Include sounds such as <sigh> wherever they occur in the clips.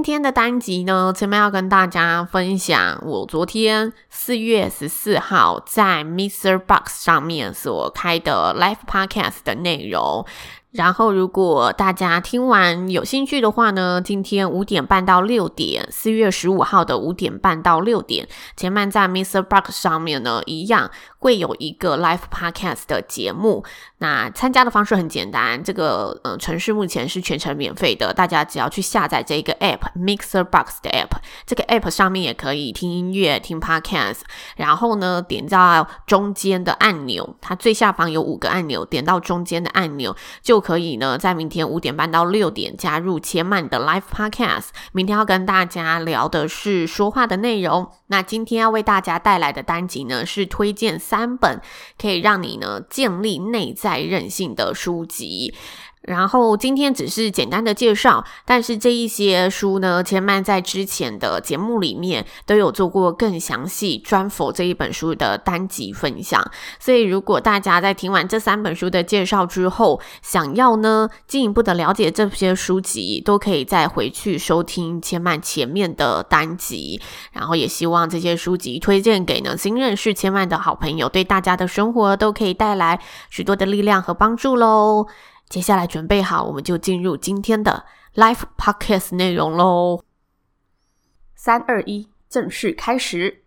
今天的单集呢，前面要跟大家分享我昨天四月十四号在 Mr. Box 上面所开的 Live Podcast 的内容。然后，如果大家听完有兴趣的话呢，今天五点半到六点，四月十五号的五点半到六点，前面在 MixerBox 上面呢，一样会有一个 Live Podcast 的节目。那参加的方式很简单，这个呃程式目前是全程免费的，大家只要去下载这一个 App MixerBox 的 App，这个 App 上面也可以听音乐、听 Podcast。然后呢，点到中间的按钮，它最下方有五个按钮，点到中间的按钮就。可以呢，在明天五点半到六点加入千曼的 Live Podcast。明天要跟大家聊的是说话的内容。那今天要为大家带来的单集呢，是推荐三本可以让你呢建立内在韧性的书籍。然后今天只是简单的介绍，但是这一些书呢，千嫚在之前的节目里面都有做过更详细专 for 这一本书的单集分享。所以如果大家在听完这三本书的介绍之后，想要呢进一步的了解这些书籍，都可以再回去收听千嫚前面的单集。然后也希望这些书籍推荐给呢新认识千嫚的好朋友，对大家的生活都可以带来许多的力量和帮助喽。接下来准备好，我们就进入今天的 Live Podcast 内容喽。三二一，正式开始。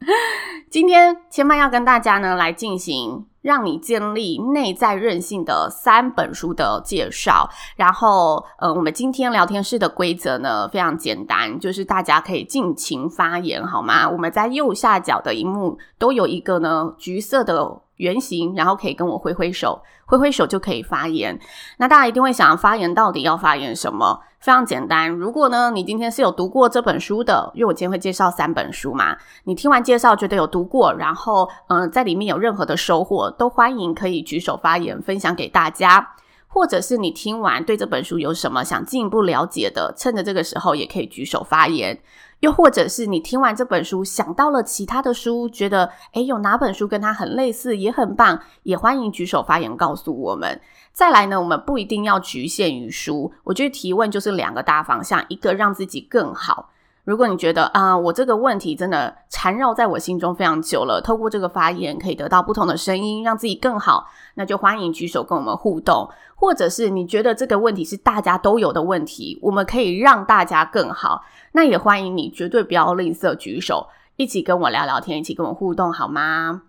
<laughs> 今天千嫚要跟大家呢来进行让你建立内在韧性的三本书的介绍。然后，呃，我们今天聊天室的规则呢非常简单，就是大家可以尽情发言，好吗？我们在右下角的萤幕都有一个呢橘色的。圆形，然后可以跟我挥挥手，挥挥手就可以发言。那大家一定会想发言，到底要发言什么？非常简单，如果呢你今天是有读过这本书的，因为我今天会介绍三本书嘛，你听完介绍觉得有读过，然后嗯、在里面有任何的收获，都欢迎可以举手发言，分享给大家。或者是你听完对这本书有什么想进一步了解的，趁着这个时候也可以举手发言。又或者是你听完这本书想到了其他的书，觉得诶有哪本书跟它很类似也很棒，也欢迎举手发言告诉我们。再来呢，我们不一定要局限于书，我觉得提问就是两个大方向，一个让自己更好。如果你觉得啊，我这个问题真的缠绕在我心中非常久了，透过这个发言可以得到不同的声音，让自己更好，那就欢迎举手跟我们互动。或者是你觉得这个问题是大家都有的问题，我们可以让大家更好，那也欢迎你绝对不要吝啬举手，一起跟我聊聊天，一起跟我互动，好吗？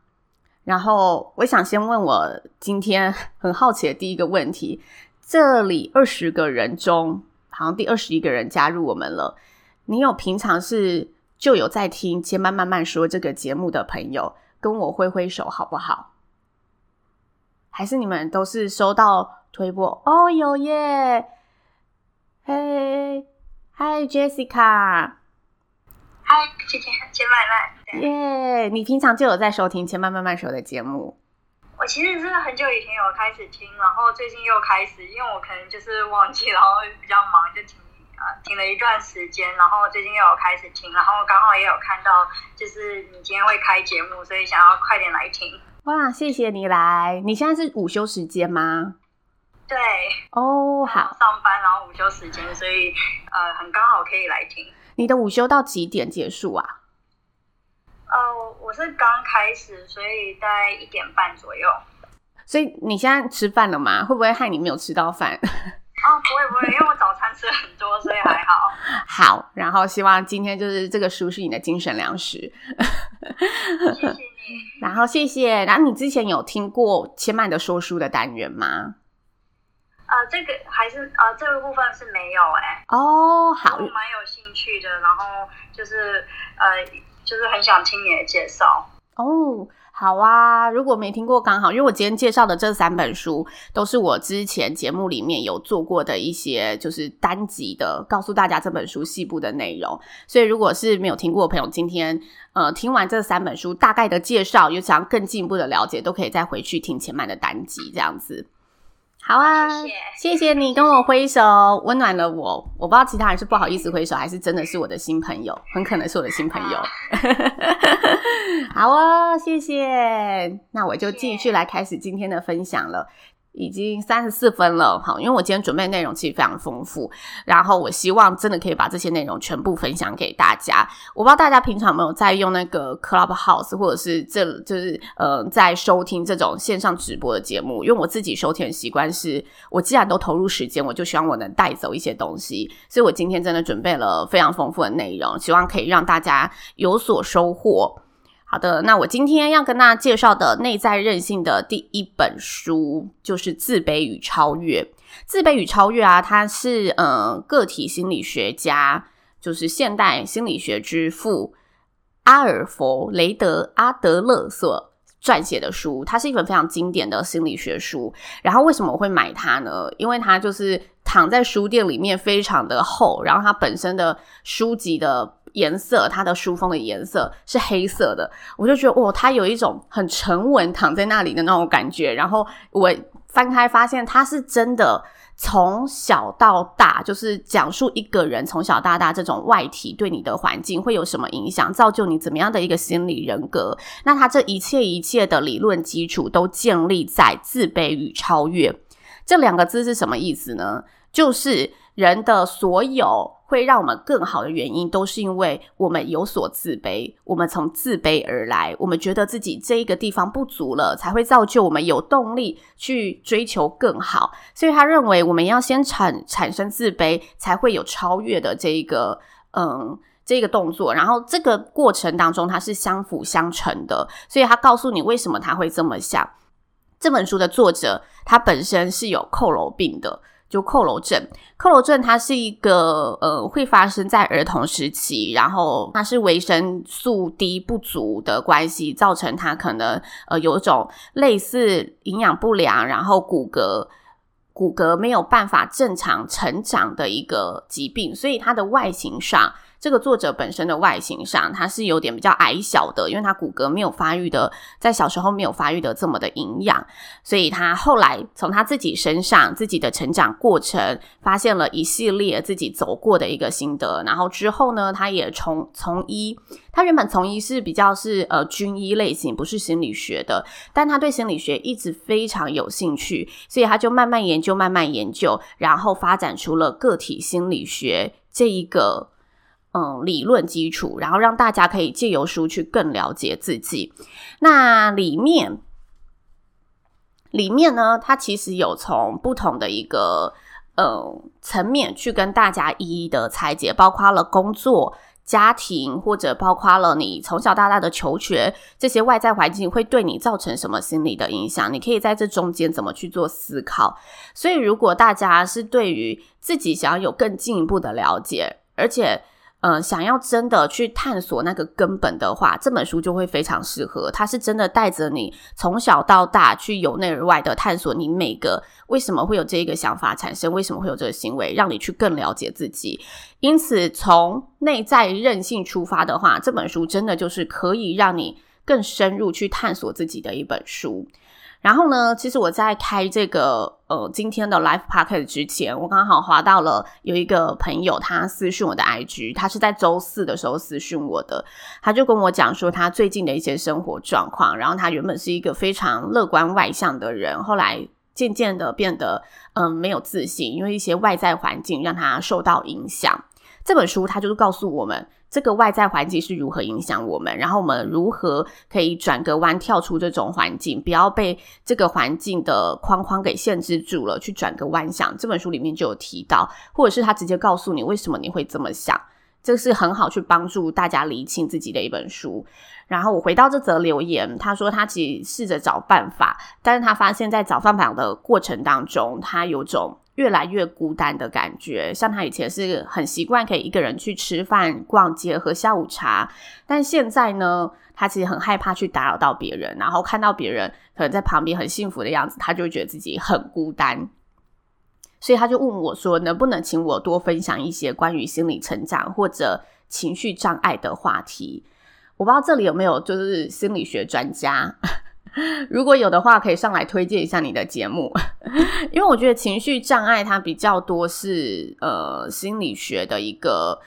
然后我想先问我今天 <laughs> 很好奇的第一个问题：这里二十个人中，好像第二十一个人加入我们了。你有平常是就有在听千慢慢慢说这个节目的朋友，跟我挥挥手好不好？还是你们都是收到推播？哦，有耶！嘿，嗨，Jessica，嗨，千千千嫚慢，耶！你平常就有在收听千慢慢慢说的节目？我其实真的很久以前有开始听，然后最近又开始，因为我可能就是忘记，然后比较忙就听。听了一段时间，然后最近又有开始听，然后刚好也有看到，就是你今天会开节目，所以想要快点来听。哇，谢谢你来！你现在是午休时间吗？对。哦，好。上班，然后午休时间，所以呃，很刚好可以来听。你的午休到几点结束啊？呃，我是刚开始，所以大概一点半左右。所以你现在吃饭了吗？会不会害你没有吃到饭？哦，不会不会，因为我早餐吃很多，所以还好。<laughs> 好，然后希望今天就是这个书是你的精神粮食。谢谢你。<laughs> 然后谢谢。然后你之前有听过千曼的说书的单元吗？呃，这个还是呃这个部分是没有哎、欸。哦，好，我蛮有兴趣的。然后就是呃，就是很想听你的介绍。哦，好啊！如果没听过，刚好，因为我今天介绍的这三本书都是我之前节目里面有做过的一些，就是单集的，告诉大家这本书细部的内容。所以，如果是没有听过的朋友，今天呃听完这三本书大概的介绍，有想要更进一步的了解，都可以再回去听前面的单集，这样子。好啊，谢谢，谢谢你跟我挥手，温暖了我。我不知道其他人是不好意思挥手，还是真的是我的新朋友，很可能是我的新朋友。<laughs> 好哦，谢谢。那我就继续来开始今天的分享了。已经三十四分了，好，因为我今天准备内容其实非常丰富，然后我希望真的可以把这些内容全部分享给大家。我不知道大家平常有没有在用那个 Clubhouse，或者是这就是呃在收听这种线上直播的节目，因为我自己收听的习惯是，我既然都投入时间，我就希望我能带走一些东西，所以我今天真的准备了非常丰富的内容，希望可以让大家有所收获。好的，那我今天要跟大家介绍的内在韧性的第一本书，就是《自卑与超越》。《自卑与超越》啊，它是呃个体心理学家，就是现代心理学之父阿尔弗雷德阿德勒所撰写的书。它是一本非常经典的心理学书。然后为什么我会买它呢？因为它就是躺在书店里面，非常的厚，然后它本身的书籍的。颜色，它的书封的颜色是黑色的，我就觉得哦，它有一种很沉稳躺在那里的那种感觉。然后我翻开发现，它是真的从小到大，就是讲述一个人从小到大这种外体对你的环境会有什么影响，造就你怎么样的一个心理人格。那它这一切一切的理论基础都建立在自卑与超越这两个字是什么意思呢？就是人的所有。会让我们更好的原因，都是因为我们有所自卑，我们从自卑而来，我们觉得自己这一个地方不足了，才会造就我们有动力去追求更好。所以他认为，我们要先产产生自卑，才会有超越的这一个嗯这个动作。然后这个过程当中，它是相辅相成的。所以他告诉你为什么他会这么想。这本书的作者他本身是有佝僂病的。就佝僂症，佝僂症它是一个呃会发生在儿童时期，然后它是维生素 D 不足的关系，造成它可能呃有一种类似营养不良，然后骨骼骨骼没有办法正常成长的一个疾病，所以它的外形上。这个作者本身的外形上，他是有点比较矮小的，因为他骨骼没有发育的，在小时候没有发育的这么的营养，所以他后来从他自己身上自己的成长过程，发现了一系列自己走过的一个心得，然后之后呢，他也从从医，他原本从医是比较是呃军医类型，不是心理学的，但他对心理学一直非常有兴趣，所以他就慢慢研究，慢慢研究，然后发展出了个体心理学这一个。嗯，理论基础，然后让大家可以借由书去更了解自己。那里面，里面呢，它其实有从不同的一个嗯层面去跟大家一一的拆解，包括了工作、家庭，或者包括了你从小到大的求学，这些外在环境会对你造成什么心理的影响？你可以在这中间怎么去做思考？所以，如果大家是对于自己想要有更进一步的了解，而且、呃，想要真的去探索那个根本的话，这本书就会非常适合。它是真的带着你从小到大去由内而外的探索，你每个为什么会有这一个想法产生，为什么会有这个行为，让你去更了解自己。因此，从内在韧性出发的话，这本书真的就是可以让你更深入去探索自己的一本书。然后呢，其实我在开这个呃今天的 Live Podcast 之前，我刚好滑到了有一个朋友，他私讯我的 IG，他是在周四的时候私讯我的，他就跟我讲说他最近的一些生活状况，然后他原本是一个非常乐观外向的人，后来渐渐的变得嗯、没有自信，因为一些外在环境让他受到影响。这本书它就是告诉我们。这个外在环境是如何影响我们，然后我们如何可以转个弯，跳出这种环境，不要被这个环境的框框给限制住了，去转个弯想。这本书里面就有提到，或者是他直接告诉你为什么你会这么想，这是很好去帮助大家理清自己的一本书。然后我回到这则留言，他说他其实试着找办法，但是他发现在找办法的过程当中，他有种。越来越孤单的感觉，像他以前是很习惯可以一个人去吃饭、逛街、喝下午茶，但现在呢，他其实很害怕去打扰到别人，然后看到别人可能在旁边很幸福的样子，他就觉得自己很孤单。所以他就问我说：“能不能请我多分享一些关于心理成长或者情绪障碍的话题？”我不知道这里有没有就是心理学专家，<laughs> 如果有的话，可以上来推荐一下你的节目，<laughs> 因为我觉得情绪障碍它比较多是呃心理学的一个。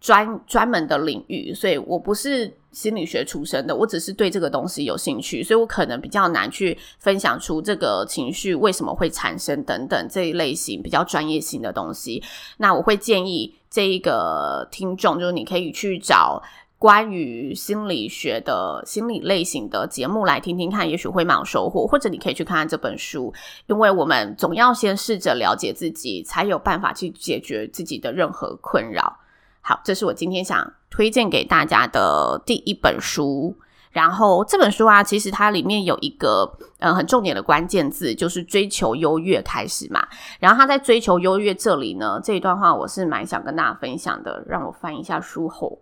专专门的领域，所以我不是心理学出身的，我只是对这个东西有兴趣，所以我可能比较难去分享出这个情绪为什么会产生等等这一类型比较专业性的东西。那我会建议这一个听众，就是你可以去找关于心理学的心理类型的节目来听听看，也许会蛮有收获。或者你可以去看看这本书，因为我们总要先试着了解自己，才有办法去解决自己的任何困扰。好，这是我今天想推荐给大家的第一本书。然后这本书啊，其实它里面有一个呃很重点的关键字，就是追求优越开始嘛。然后他在追求优越这里呢，这一段话我是蛮想跟大家分享的。让我翻一下书后。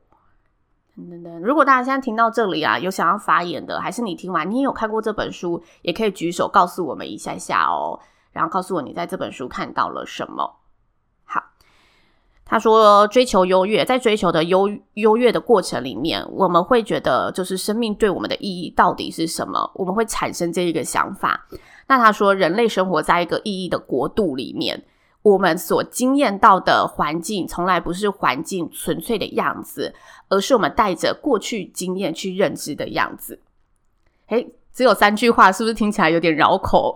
等等，如果大家现在听到这里啊，有想要发言的，还是你听完你有看过这本书，也可以举手告诉我们一下下哦。然后告诉我你在这本书看到了什么。好他说：“追求优越，在追求的优优越的过程里面，我们会觉得，就是生命对我们的意义到底是什么？我们会产生这一个想法。那他说，人类生活在一个意义的国度里面，我们所经验到的环境，从来不是环境纯粹的样子，而是我们带着过去经验去认知的样子。诶，只有三句话，是不是听起来有点绕口？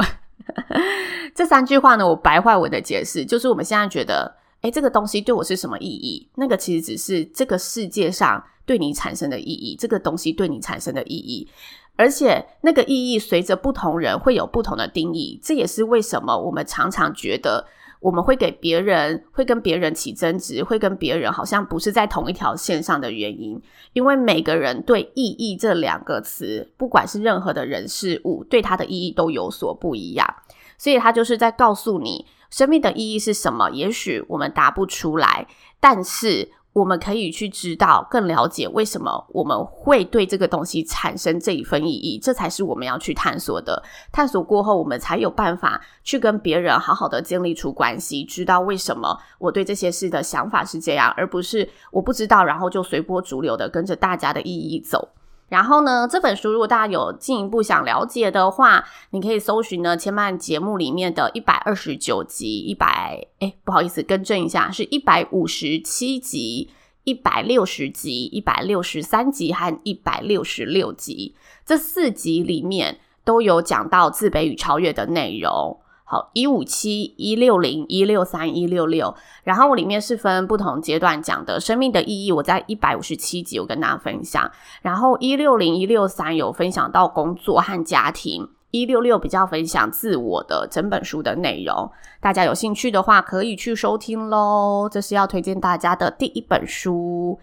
<laughs> 这三句话呢，我白话文的解释，就是我们现在觉得。”诶，这个东西对我是什么意义？那个其实只是这个世界上对你产生的意义，这个东西对你产生的意义，而且那个意义随着不同人会有不同的定义。这也是为什么我们常常觉得我们会给别人会跟别人起争执，会跟别人好像不是在同一条线上的原因，因为每个人对意义这两个词，不管是任何的人事物，对它的意义都有所不一样，所以他就是在告诉你。生命的意义是什么？也许我们答不出来，但是我们可以去知道、更了解为什么我们会对这个东西产生这一份意义。这才是我们要去探索的。探索过后，我们才有办法去跟别人好好的建立出关系，知道为什么我对这些事的想法是这样，而不是我不知道，然后就随波逐流的跟着大家的意义走。然后呢，这本书如果大家有进一步想了解的话，你可以搜寻呢千曼节目里面的一百二十九集，一百，诶，不好意思，更正一下，是一百五十七集、一百六十集、一百六十三集和一百六十六集，这四集里面都有讲到自卑与超越的内容。好，一五七、一六零、一六三、一六六，然后我里面是分不同阶段讲的生命的意义。我在一百五十七集有跟大家分享，然后一六零、一六三有分享到工作和家庭，一六六比较分享自我的整本书的内容。大家有兴趣的话，可以去收听喽。这是要推荐大家的第一本书。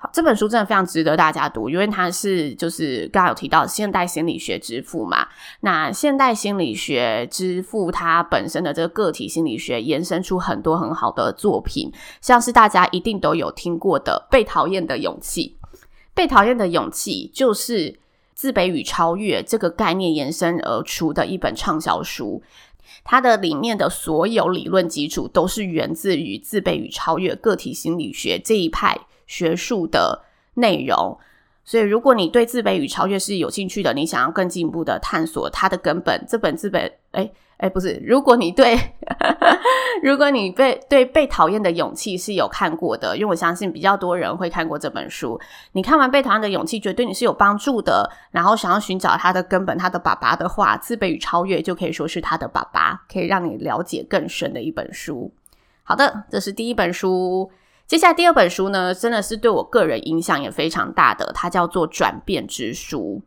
好，这本书真的非常值得大家读，因为它是就是刚刚有提到现代心理学之父嘛。那现代心理学之父他本身的这个个体心理学延伸出很多很好的作品，像是大家一定都有听过的《被讨厌的勇气》。《被讨厌的勇气》就是自卑与超越这个概念延伸而出的一本畅销书，它的里面的所有理论基础都是源自于自卑与超越个体心理学这一派。学术的内容，所以如果你对自卑与超越是有兴趣的，你想要更进一步的探索它的根本，这本自卑，哎哎，不是，如果你对，<laughs> 如果你被对被讨厌的勇气是有看过的，因为我相信比较多人会看过这本书，你看完被讨厌的勇气，觉得对你是有帮助的，然后想要寻找它的根本，它的爸爸的话，自卑与超越就可以说是他的爸爸，可以让你了解更深的一本书。好的，这是第一本书。接下来第二本书呢，真的是对我个人影响也非常大的，它叫做《转变之书》。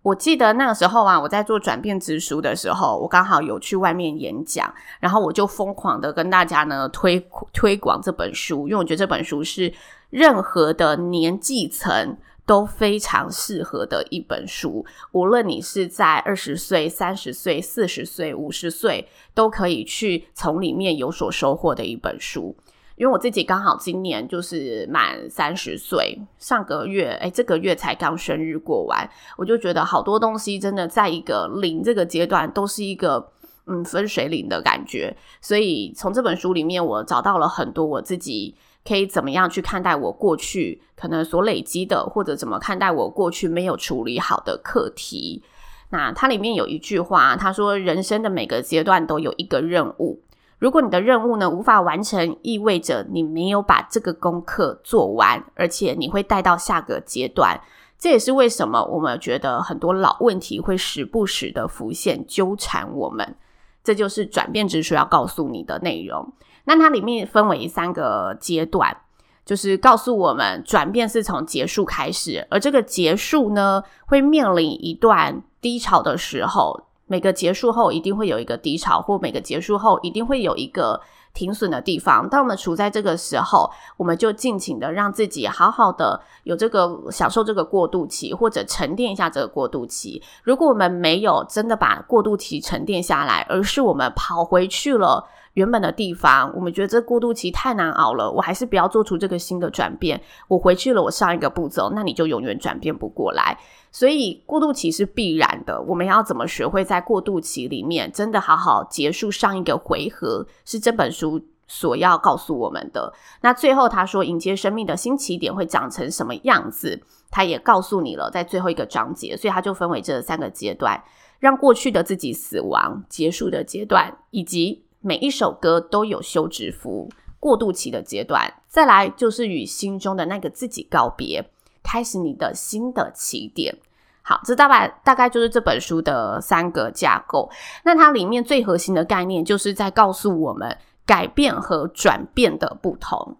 我记得那个时候啊，我在做《转变之书》的时候，我刚好有去外面演讲，然后我就疯狂的跟大家呢推推广这本书，因为我觉得这本书是任何的年纪层都非常适合的一本书，无论你是在二十岁、三十岁、四十岁、五十岁，都可以去从里面有所收获的一本书。因为我自己刚好今年就是满三十岁，上个月诶，这个月才刚生日过完，我就觉得好多东西真的在一个零这个阶段都是一个嗯分水岭的感觉，所以从这本书里面我找到了很多我自己可以怎么样去看待我过去可能所累积的，或者怎么看待我过去没有处理好的课题。那它里面有一句话，他说人生的每个阶段都有一个任务。如果你的任务呢无法完成，意味着你没有把这个功课做完，而且你会带到下个阶段。这也是为什么我们觉得很多老问题会时不时的浮现，纠缠我们。这就是转变之书要告诉你的内容。那它里面分为三个阶段，就是告诉我们转变是从结束开始，而这个结束呢会面临一段低潮的时候。每个结束后一定会有一个低潮，或每个结束后一定会有一个停损的地方。当我们处在这个时候，我们就尽情的让自己好好的有这个享受这个过渡期，或者沉淀一下这个过渡期。如果我们没有真的把过渡期沉淀下来，而是我们跑回去了。原本的地方，我们觉得这过渡期太难熬了，我还是不要做出这个新的转变。我回去了，我上一个步骤，那你就永远转变不过来。所以过渡期是必然的，我们要怎么学会在过渡期里面真的好好结束上一个回合，是这本书所要告诉我们的。那最后他说，迎接生命的新起点会长成什么样子，他也告诉你了，在最后一个章节，所以他就分为这三个阶段：让过去的自己死亡、结束的阶段，以及。每一首歌都有休止符，过渡期的阶段，再来就是与心中的那个自己告别，开始你的新的起点。好，这大概大概就是这本书的三个架构。那它里面最核心的概念，就是在告诉我们改变和转变的不同。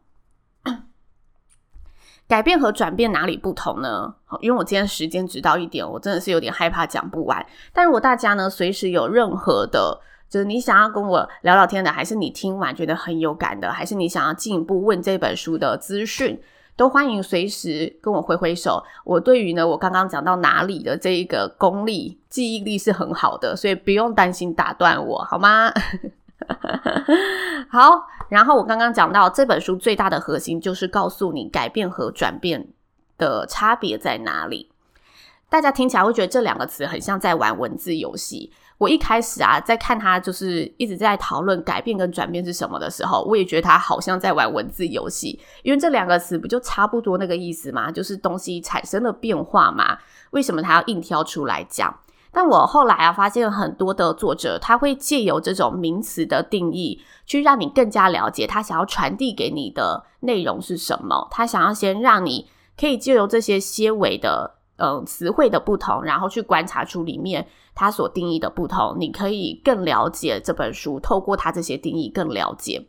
改变和转变哪里不同呢？因为我今天时间只到一点，我真的是有点害怕讲不完。但如果大家呢，随时有任何的。就是你想要跟我聊聊天的，还是你听完觉得很有感的，还是你想要进一步问这本书的资讯，都欢迎随时跟我挥挥手。我对于呢，我刚刚讲到哪里的这一个功力、记忆力是很好的，所以不用担心打断我，好吗？<laughs> 好，然后我刚刚讲到这本书最大的核心就是告诉你改变和转变的差别在哪里。大家听起来会觉得这两个词很像在玩文字游戏。我一开始啊，在看他就是一直在讨论改变跟转变是什么的时候，我也觉得他好像在玩文字游戏，因为这两个词不就差不多那个意思吗？就是东西产生了变化嘛。为什么他要硬挑出来讲？但我后来啊，发现很多的作者他会借由这种名词的定义，去让你更加了解他想要传递给你的内容是什么。他想要先让你可以借由这些些微的。嗯，词汇的不同，然后去观察出里面它所定义的不同，你可以更了解这本书。透过它这些定义更了解，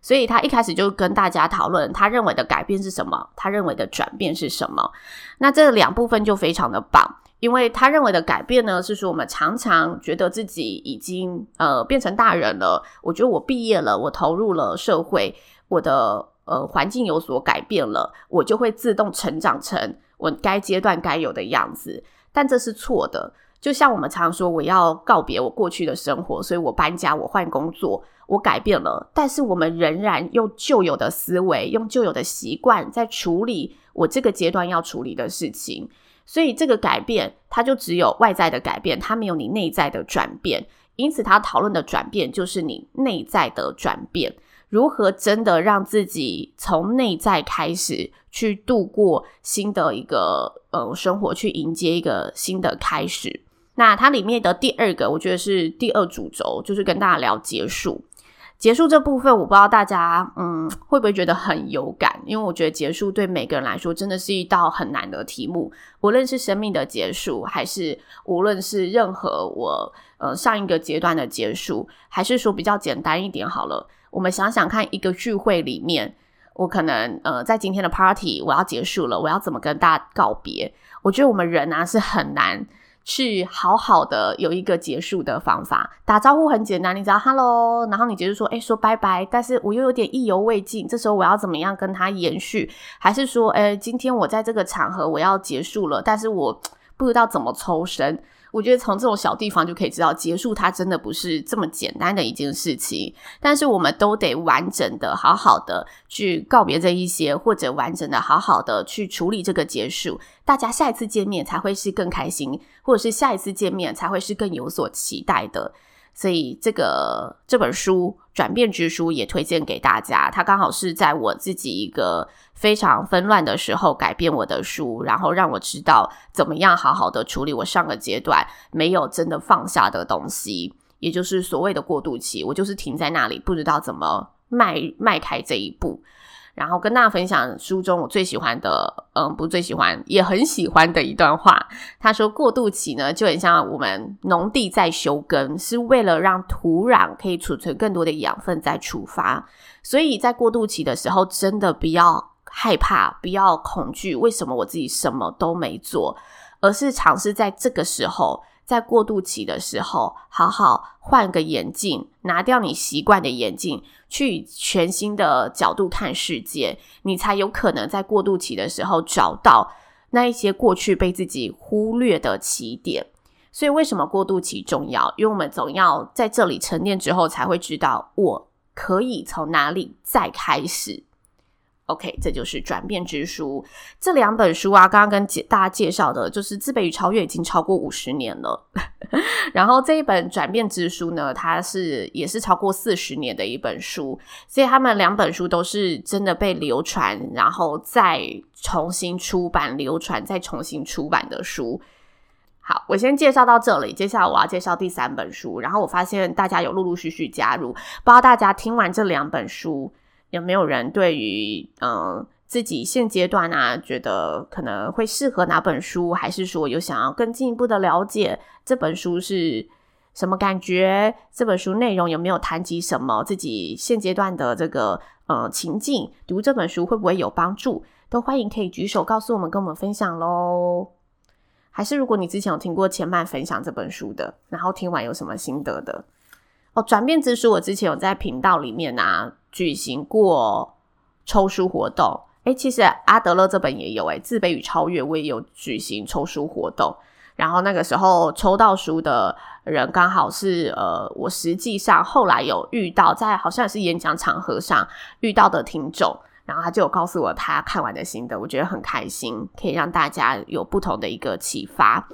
所以他一开始就跟大家讨论他认为的改变是什么，他认为的转变是什么。那这两部分就非常的棒，因为他认为的改变呢，是说我们常常觉得自己已经呃变成大人了，我觉得我毕业了，我投入了社会，我的呃环境有所改变了，我就会自动成长成。我该阶段该有的样子，但这是错的。就像我们常说，我要告别我过去的生活，所以我搬家，我换工作，我改变了。但是我们仍然用旧有的思维，用旧有的习惯在处理我这个阶段要处理的事情。所以这个改变，它就只有外在的改变，它没有你内在的转变。因此，他讨论的转变就是你内在的转变。如何真的让自己从内在开始去度过新的一个呃生活，去迎接一个新的开始？那它里面的第二个，我觉得是第二主轴，就是跟大家聊结束。结束这部分，我不知道大家嗯会不会觉得很有感，因为我觉得结束对每个人来说真的是一道很难的题目。无论是生命的结束，还是无论是任何我呃上一个阶段的结束，还是说比较简单一点好了。我们想想看，一个聚会里面，我可能呃，在今天的 party 我要结束了，我要怎么跟大家告别？我觉得我们人啊是很难去好好的有一个结束的方法。打招呼很简单，你只要 hello，然后你结束说哎说拜拜，但是我又有点意犹未尽，这时候我要怎么样跟他延续？还是说哎今天我在这个场合我要结束了，但是我不知道怎么抽身？我觉得从这种小地方就可以知道，结束它真的不是这么简单的一件事情。但是我们都得完整的、好好的去告别这一些，或者完整的、好好的去处理这个结束。大家下一次见面才会是更开心，或者是下一次见面才会是更有所期待的。所以这个这本书《转变之书》也推荐给大家。它刚好是在我自己一个非常纷乱的时候改变我的书，然后让我知道怎么样好好的处理我上个阶段没有真的放下的东西，也就是所谓的过渡期。我就是停在那里，不知道怎么迈迈开这一步。然后跟大家分享书中我最喜欢的，嗯，不最喜欢，也很喜欢的一段话。他说，过渡期呢，就很像我们农地在休耕，是为了让土壤可以储存更多的养分再出发。所以在过渡期的时候，真的不要害怕，不要恐惧。为什么我自己什么都没做，而是尝试在这个时候。在过渡期的时候，好好换个眼镜，拿掉你习惯的眼镜，去全新的角度看世界，你才有可能在过渡期的时候找到那一些过去被自己忽略的起点。所以，为什么过渡期重要？因为我们总要在这里沉淀之后，才会知道我可以从哪里再开始。OK，这就是转变之书。这两本书啊，刚刚跟介大家介绍的，就是《自卑与超越》已经超过五十年了。<laughs> 然后这一本转变之书呢，它是也是超过四十年的一本书。所以他们两本书都是真的被流传，然后再重新出版、流传再重新出版的书。好，我先介绍到这里。接下来我要介绍第三本书。然后我发现大家有陆陆续续加入，不知道大家听完这两本书。有没有人对于嗯、自己现阶段啊，觉得可能会适合哪本书，还是说有想要更进一步的了解这本书是什么感觉？这本书内容有没有谈及什么自己现阶段的这个呃情境？读这本书会不会有帮助？都欢迎可以举手告诉我们，跟我们分享喽。还是如果你之前有听过前半分享这本书的，然后听完有什么心得的？哦，转变之书，我之前有在频道里面啊举行过抽书活动。诶，其实阿德勒这本也有诶，自卑与超越我也有举行抽书活动。然后那个时候抽到书的人刚好是呃，我实际上后来有遇到在好像是演讲场合上遇到的听众，然后他就告诉我他看完的心得，我觉得很开心，可以让大家有不同的一个启发。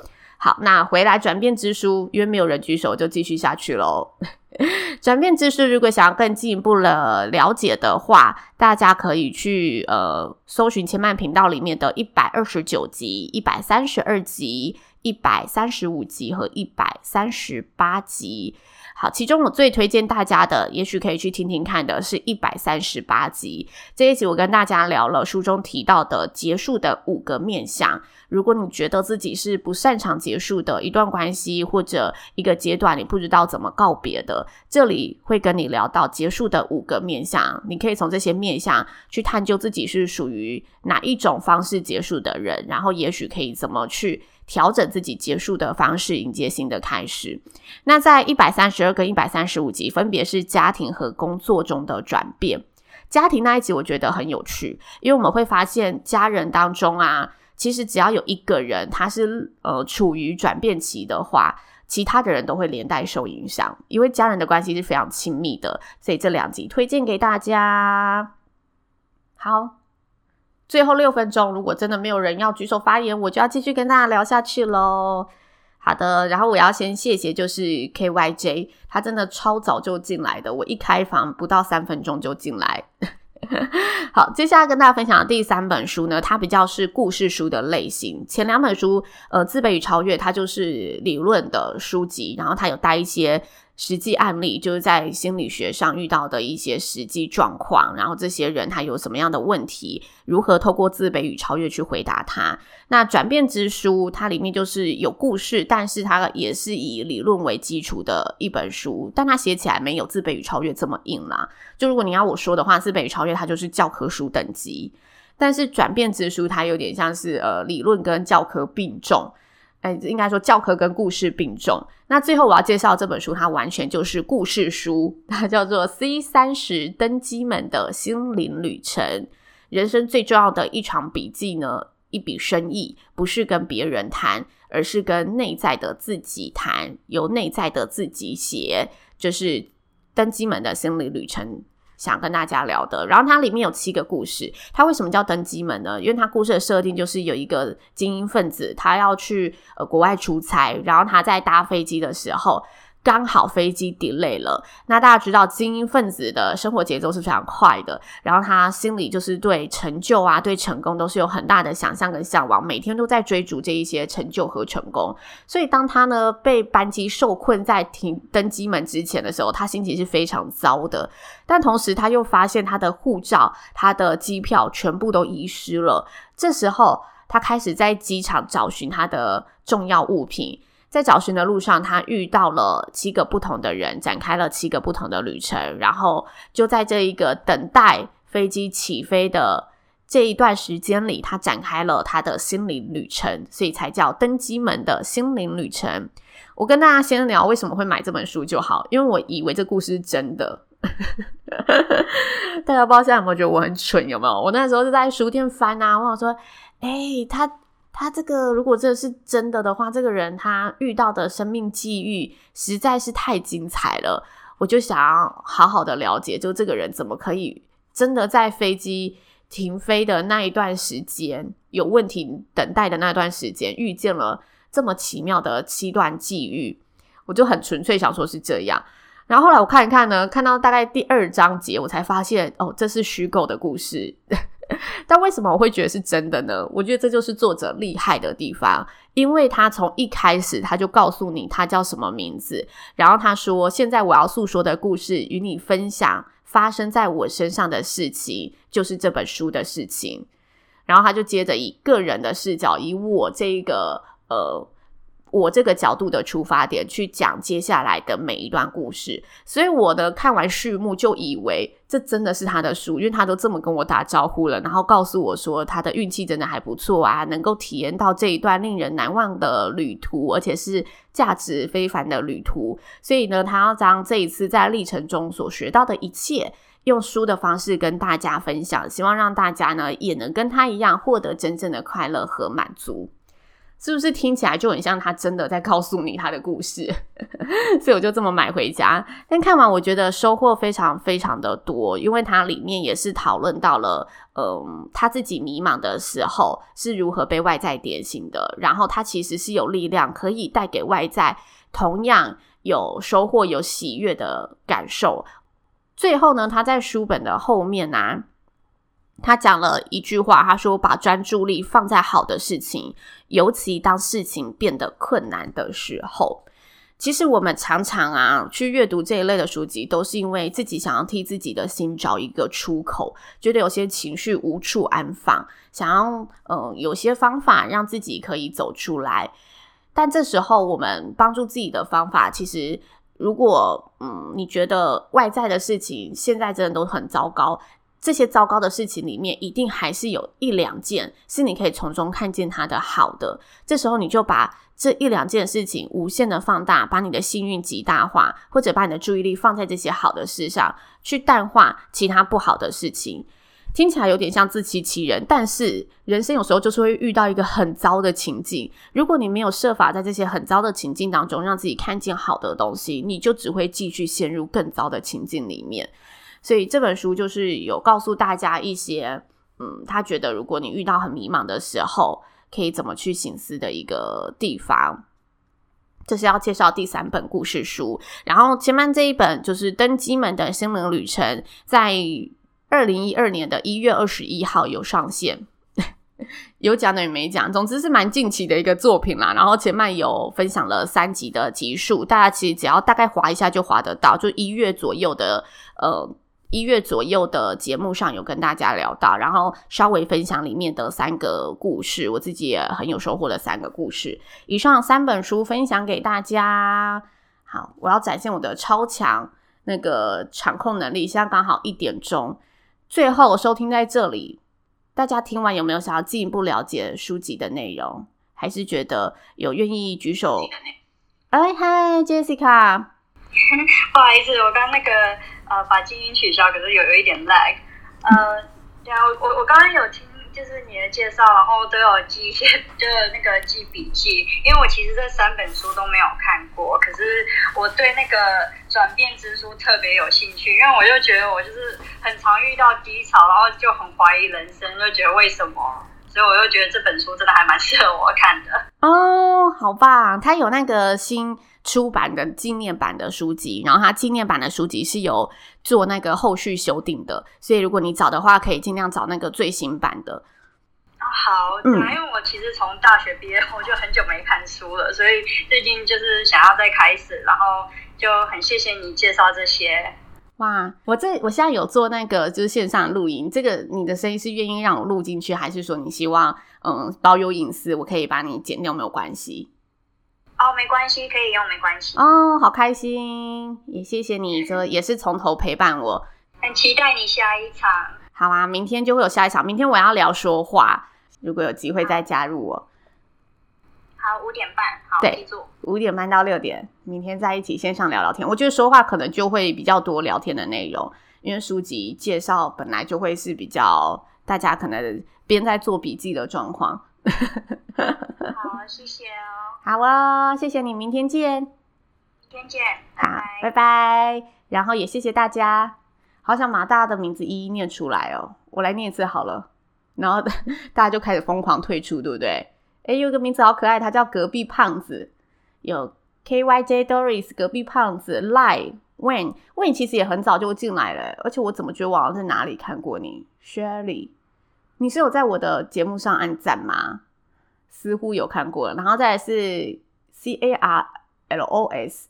好，那回来转变之书，因为没有人举手，就继续下去喽。<laughs> 转变之书，如果想要更进一步的了解的话，大家可以去呃搜寻千曼频道里面的一百二十九集、一百三十二集、一百三十五集和一百三十八集。好，其中我最推荐大家的，也许可以去听听看的，是一百三十八集。这一集我跟大家聊了书中提到的结束的五个面向。如果你觉得自己是不擅长结束的一段关系，或者一个阶段，你不知道怎么告别的，这里会跟你聊到结束的五个面向。你可以从这些面向去探究自己是属于哪一种方式结束的人，然后也许可以怎么去。调整自己结束的方式，迎接新的开始。那在一百三十二跟一百三十五集，分别是家庭和工作中的转变。家庭那一集我觉得很有趣，因为我们会发现家人当中啊，其实只要有一个人他是呃处于转变期的话，其他的人都会连带受影响，因为家人的关系是非常亲密的。所以这两集推荐给大家。好。最后六分钟，如果真的没有人要举手发言，我就要继续跟大家聊下去喽。好的，然后我要先谢谢，就是 KYJ，他真的超早就进来的，我一开房不到三分钟就进来。<laughs> 好，接下来跟大家分享的第三本书呢，它比较是故事书的类型。前两本书，呃，自卑与超越，它就是理论的书籍，然后它有带一些。实际案例就是在心理学上遇到的一些实际状况，然后这些人他有什么样的问题，如何透过自卑与超越去回答他。那转变之书，它里面就是有故事，但是它也是以理论为基础的一本书，但它写起来没有自卑与超越这么硬啦。就如果你要我说的话，自卑与超越它就是教科书等级，但是转变之书它有点像是呃理论跟教科并重。哎，应该说教科跟故事并重。那最后我要介绍这本书，它完全就是故事书，它叫做《C 三十登机门的心灵旅程》。人生最重要的一场笔记呢，一笔生意，不是跟别人谈，而是跟内在的自己谈，由内在的自己写，就是登机门的心理旅程。想跟大家聊的，然后它里面有七个故事。它为什么叫登机门呢？因为它故事的设定就是有一个精英分子，他要去呃国外出差，然后他在搭飞机的时候。刚好飞机 delay 了，那大家知道精英分子的生活节奏是非常快的，然后他心里就是对成就啊、对成功都是有很大的想象跟向往，每天都在追逐这一些成就和成功。所以当他呢被班机受困在停登机门之前的时候，他心情是非常糟的。但同时他又发现他的护照、他的机票全部都遗失了。这时候他开始在机场找寻他的重要物品。在找寻的路上，他遇到了七个不同的人，展开了七个不同的旅程。然后就在这一个等待飞机起飞的这一段时间里，他展开了他的心灵旅程，所以才叫登机门的心灵旅程。我跟大家先聊为什么会买这本书就好，因为我以为这故事是真的。<laughs> 大家不知道现在有没有觉得我很蠢？有没有？我那时候是在书店翻啊，我想说，哎、他。他这个如果这是真的的话，这个人他遇到的生命际遇实在是太精彩了，我就想要好好的了解，就这个人怎么可以真的在飞机停飞的那一段时间有问题等待的那段时间遇见了这么奇妙的七段际遇，我就很纯粹想说是这样。然后后来我看一看呢，看到大概第二章节，我才发现哦，这是虚构的故事。<laughs> 但为什么我会觉得是真的呢？我觉得这就是作者厉害的地方，因为他从一开始他就告诉你他叫什么名字，然后他说：“现在我要诉说的故事与你分享发生在我身上的事情，就是这本书的事情。”然后他就接着以个人的视角，以我这个呃。我这个角度的出发点去讲接下来的每一段故事，所以我的看完序幕就以为这真的是他的书，因为他都这么跟我打招呼了，然后告诉我说他的运气真的还不错啊，能够体验到这一段令人难忘的旅途，而且是价值非凡的旅途。所以呢，他要将这一次在历程中所学到的一切，用书的方式跟大家分享，希望让大家呢也能跟他一样获得真正的快乐和满足。是不是听起来就很像他真的在告诉你他的故事？<laughs> 所以我就这么买回家。但看完我觉得收获非常非常的多，因为它里面也是讨论到了，嗯，他自己迷茫的时候是如何被外在点醒的。然后他其实是有力量可以带给外在同样有收获、有喜悦的感受。最后呢，他在书本的后面啊。他讲了一句话，他说：“把专注力放在好的事情，尤其当事情变得困难的时候。”其实我们常常啊去阅读这一类的书籍，都是因为自己想要替自己的心找一个出口，觉得有些情绪无处安放，想要嗯有些方法让自己可以走出来。但这时候，我们帮助自己的方法，其实如果嗯你觉得外在的事情现在真的都很糟糕。这些糟糕的事情里面，一定还是有一两件是你可以从中看见它的好的。这时候，你就把这一两件事情无限的放大，把你的幸运极大化，或者把你的注意力放在这些好的事上，去淡化其他不好的事情。听起来有点像自欺欺人，但是人生有时候就是会遇到一个很糟的情境。如果你没有设法在这些很糟的情境当中让自己看见好的东西，你就只会继续陷入更糟的情境里面。所以这本书就是有告诉大家一些，嗯，他觉得如果你遇到很迷茫的时候，可以怎么去省思的一个地方。这是要介绍第三本故事书，然后前面这一本就是《登机门的心灵旅程》，在二零一二年的一月二十一号有上线，<laughs> 有讲的也没讲，总之是蛮近期的一个作品啦。然后前面有分享了三集的集数，大家其实只要大概滑一下就滑得到，就一月左右的，呃。一月左右的节目上有跟大家聊到，然后稍微分享里面的三个故事，我自己也很有收获的三个故事。以上三本书分享给大家。好，我要展现我的超强那个场控能力。现在刚好一点钟，最后收听在这里，大家听完有没有想要进一步了解书籍的内容？还是觉得有愿意举手？哎，嗨，Jessica，<laughs> 不好意思，我刚那个。呃，把静音取消，可是有有一点 lag。呃，然后我我刚刚有听就是你的介绍，然后都有记一些，<laughs> 就是那个记笔记。因为我其实这三本书都没有看过，可是我对那个转变之书特别有兴趣，因为我就觉得我就是很常遇到低潮，然后就很怀疑人生，就觉得为什么，所以我又觉得这本书真的还蛮适合我看的。哦，好棒！它有那个新。出版的纪念版的书籍，然后它纪念版的书籍是有做那个后续修订的，所以如果你找的话，可以尽量找那个最新版的。好，嗯，因为我其实从大学毕业后就很久没看书了，所以最近就是想要再开始，然后就很谢谢你介绍这些。哇，我这我现在有做那个就是线上录音，这个你的声音是愿意让我录进去，还是说你希望嗯保有隐私，我可以把你剪掉没有关系？哦，没关系，可以用，没关系。哦，好开心，也谢谢你，这也是从头陪伴我。很期待你下一场。好啊，明天就会有下一场。明天我要聊说话，如果有机会再加入我。好，五点半，好，对，记住，五点半到六点，明天在一起线上聊聊天。我觉得说话可能就会比较多聊天的内容，因为书籍介绍本来就会是比较大家可能边在做笔记的状况。好，<laughs> 谢谢哦。好哦，谢谢你，明天见。明天见，拜拜。拜拜。然后也谢谢大家，好想把大家的名字一一念出来哦。我来念一次好了，然后 <laughs> 大家就开始疯狂退出，对不对？诶，有个名字好可爱，他叫隔壁胖子，有 K Y J Doris，隔壁胖子 Lie When When 其实也很早就进来了，而且我怎么觉得我好像在哪里看过你？Shirley，你是有在我的节目上按赞吗？似乎有看过了，然后再来是 C A R L O S。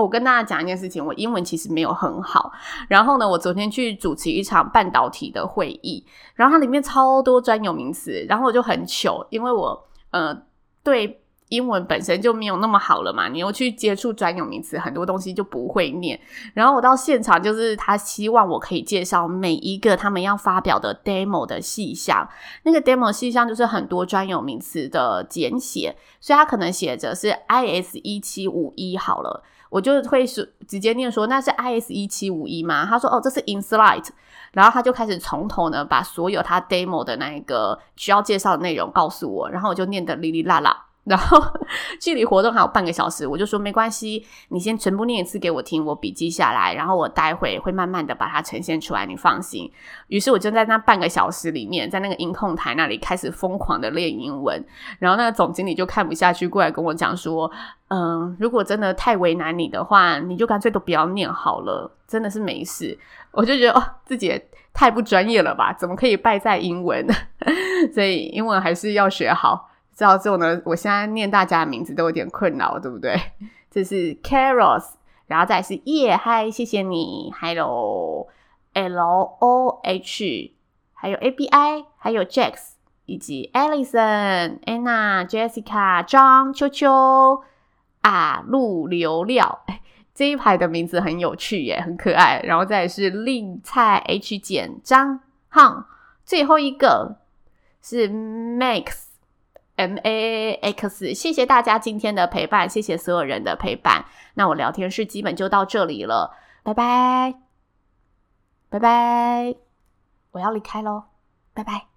我跟大家讲一件事情，我英文其实没有很好。然后呢，我昨天去主持一场半导体的会议，然后它里面超多专有名词，然后我就很糗，因为我呃对。英文本身就没有那么好了嘛，你又去接触专有名词，很多东西就不会念。然后我到现场，就是他希望我可以介绍每一个他们要发表的 demo 的细项。那个 demo 细项就是很多专有名词的简写，所以他可能写着是 IS 一七五一好了，我就会说直接念说那是 IS 一七五一嘛？他说哦，这是 InSight，然后他就开始从头呢把所有他 demo 的那个需要介绍的内容告诉我，然后我就念的哩哩啦啦。然后 <laughs> 距离活动还有半个小时，我就说没关系，你先全部念一次给我听，我笔记下来，然后我待会会慢慢的把它呈现出来，你放心。于是我就在那半个小时里面，在那个音控台那里开始疯狂的练英文。然后那个总经理就看不下去，过来跟我讲说：“嗯，如果真的太为难你的话，你就干脆都不要念好了，真的是没事。”我就觉得哦，自己也太不专业了吧？怎么可以败在英文？<laughs> 所以英文还是要学好。知道之后呢，我现在念大家的名字都有点困扰，对不对？<laughs> 这是 Caros，然后再是叶嗨，谢谢你，Hello，L O H，还有 A B I，还有 Jax，以及 Alison、Anna、Jessica、张秋秋啊，陆流料，<laughs> 这一排的名字很有趣耶，很可爱。然后再是令蔡 H 简张汉，最后一个是 Max。M A X，谢谢大家今天的陪伴，谢谢所有人的陪伴。那我聊天室基本就到这里了，拜拜，拜拜，我要离开喽，拜拜。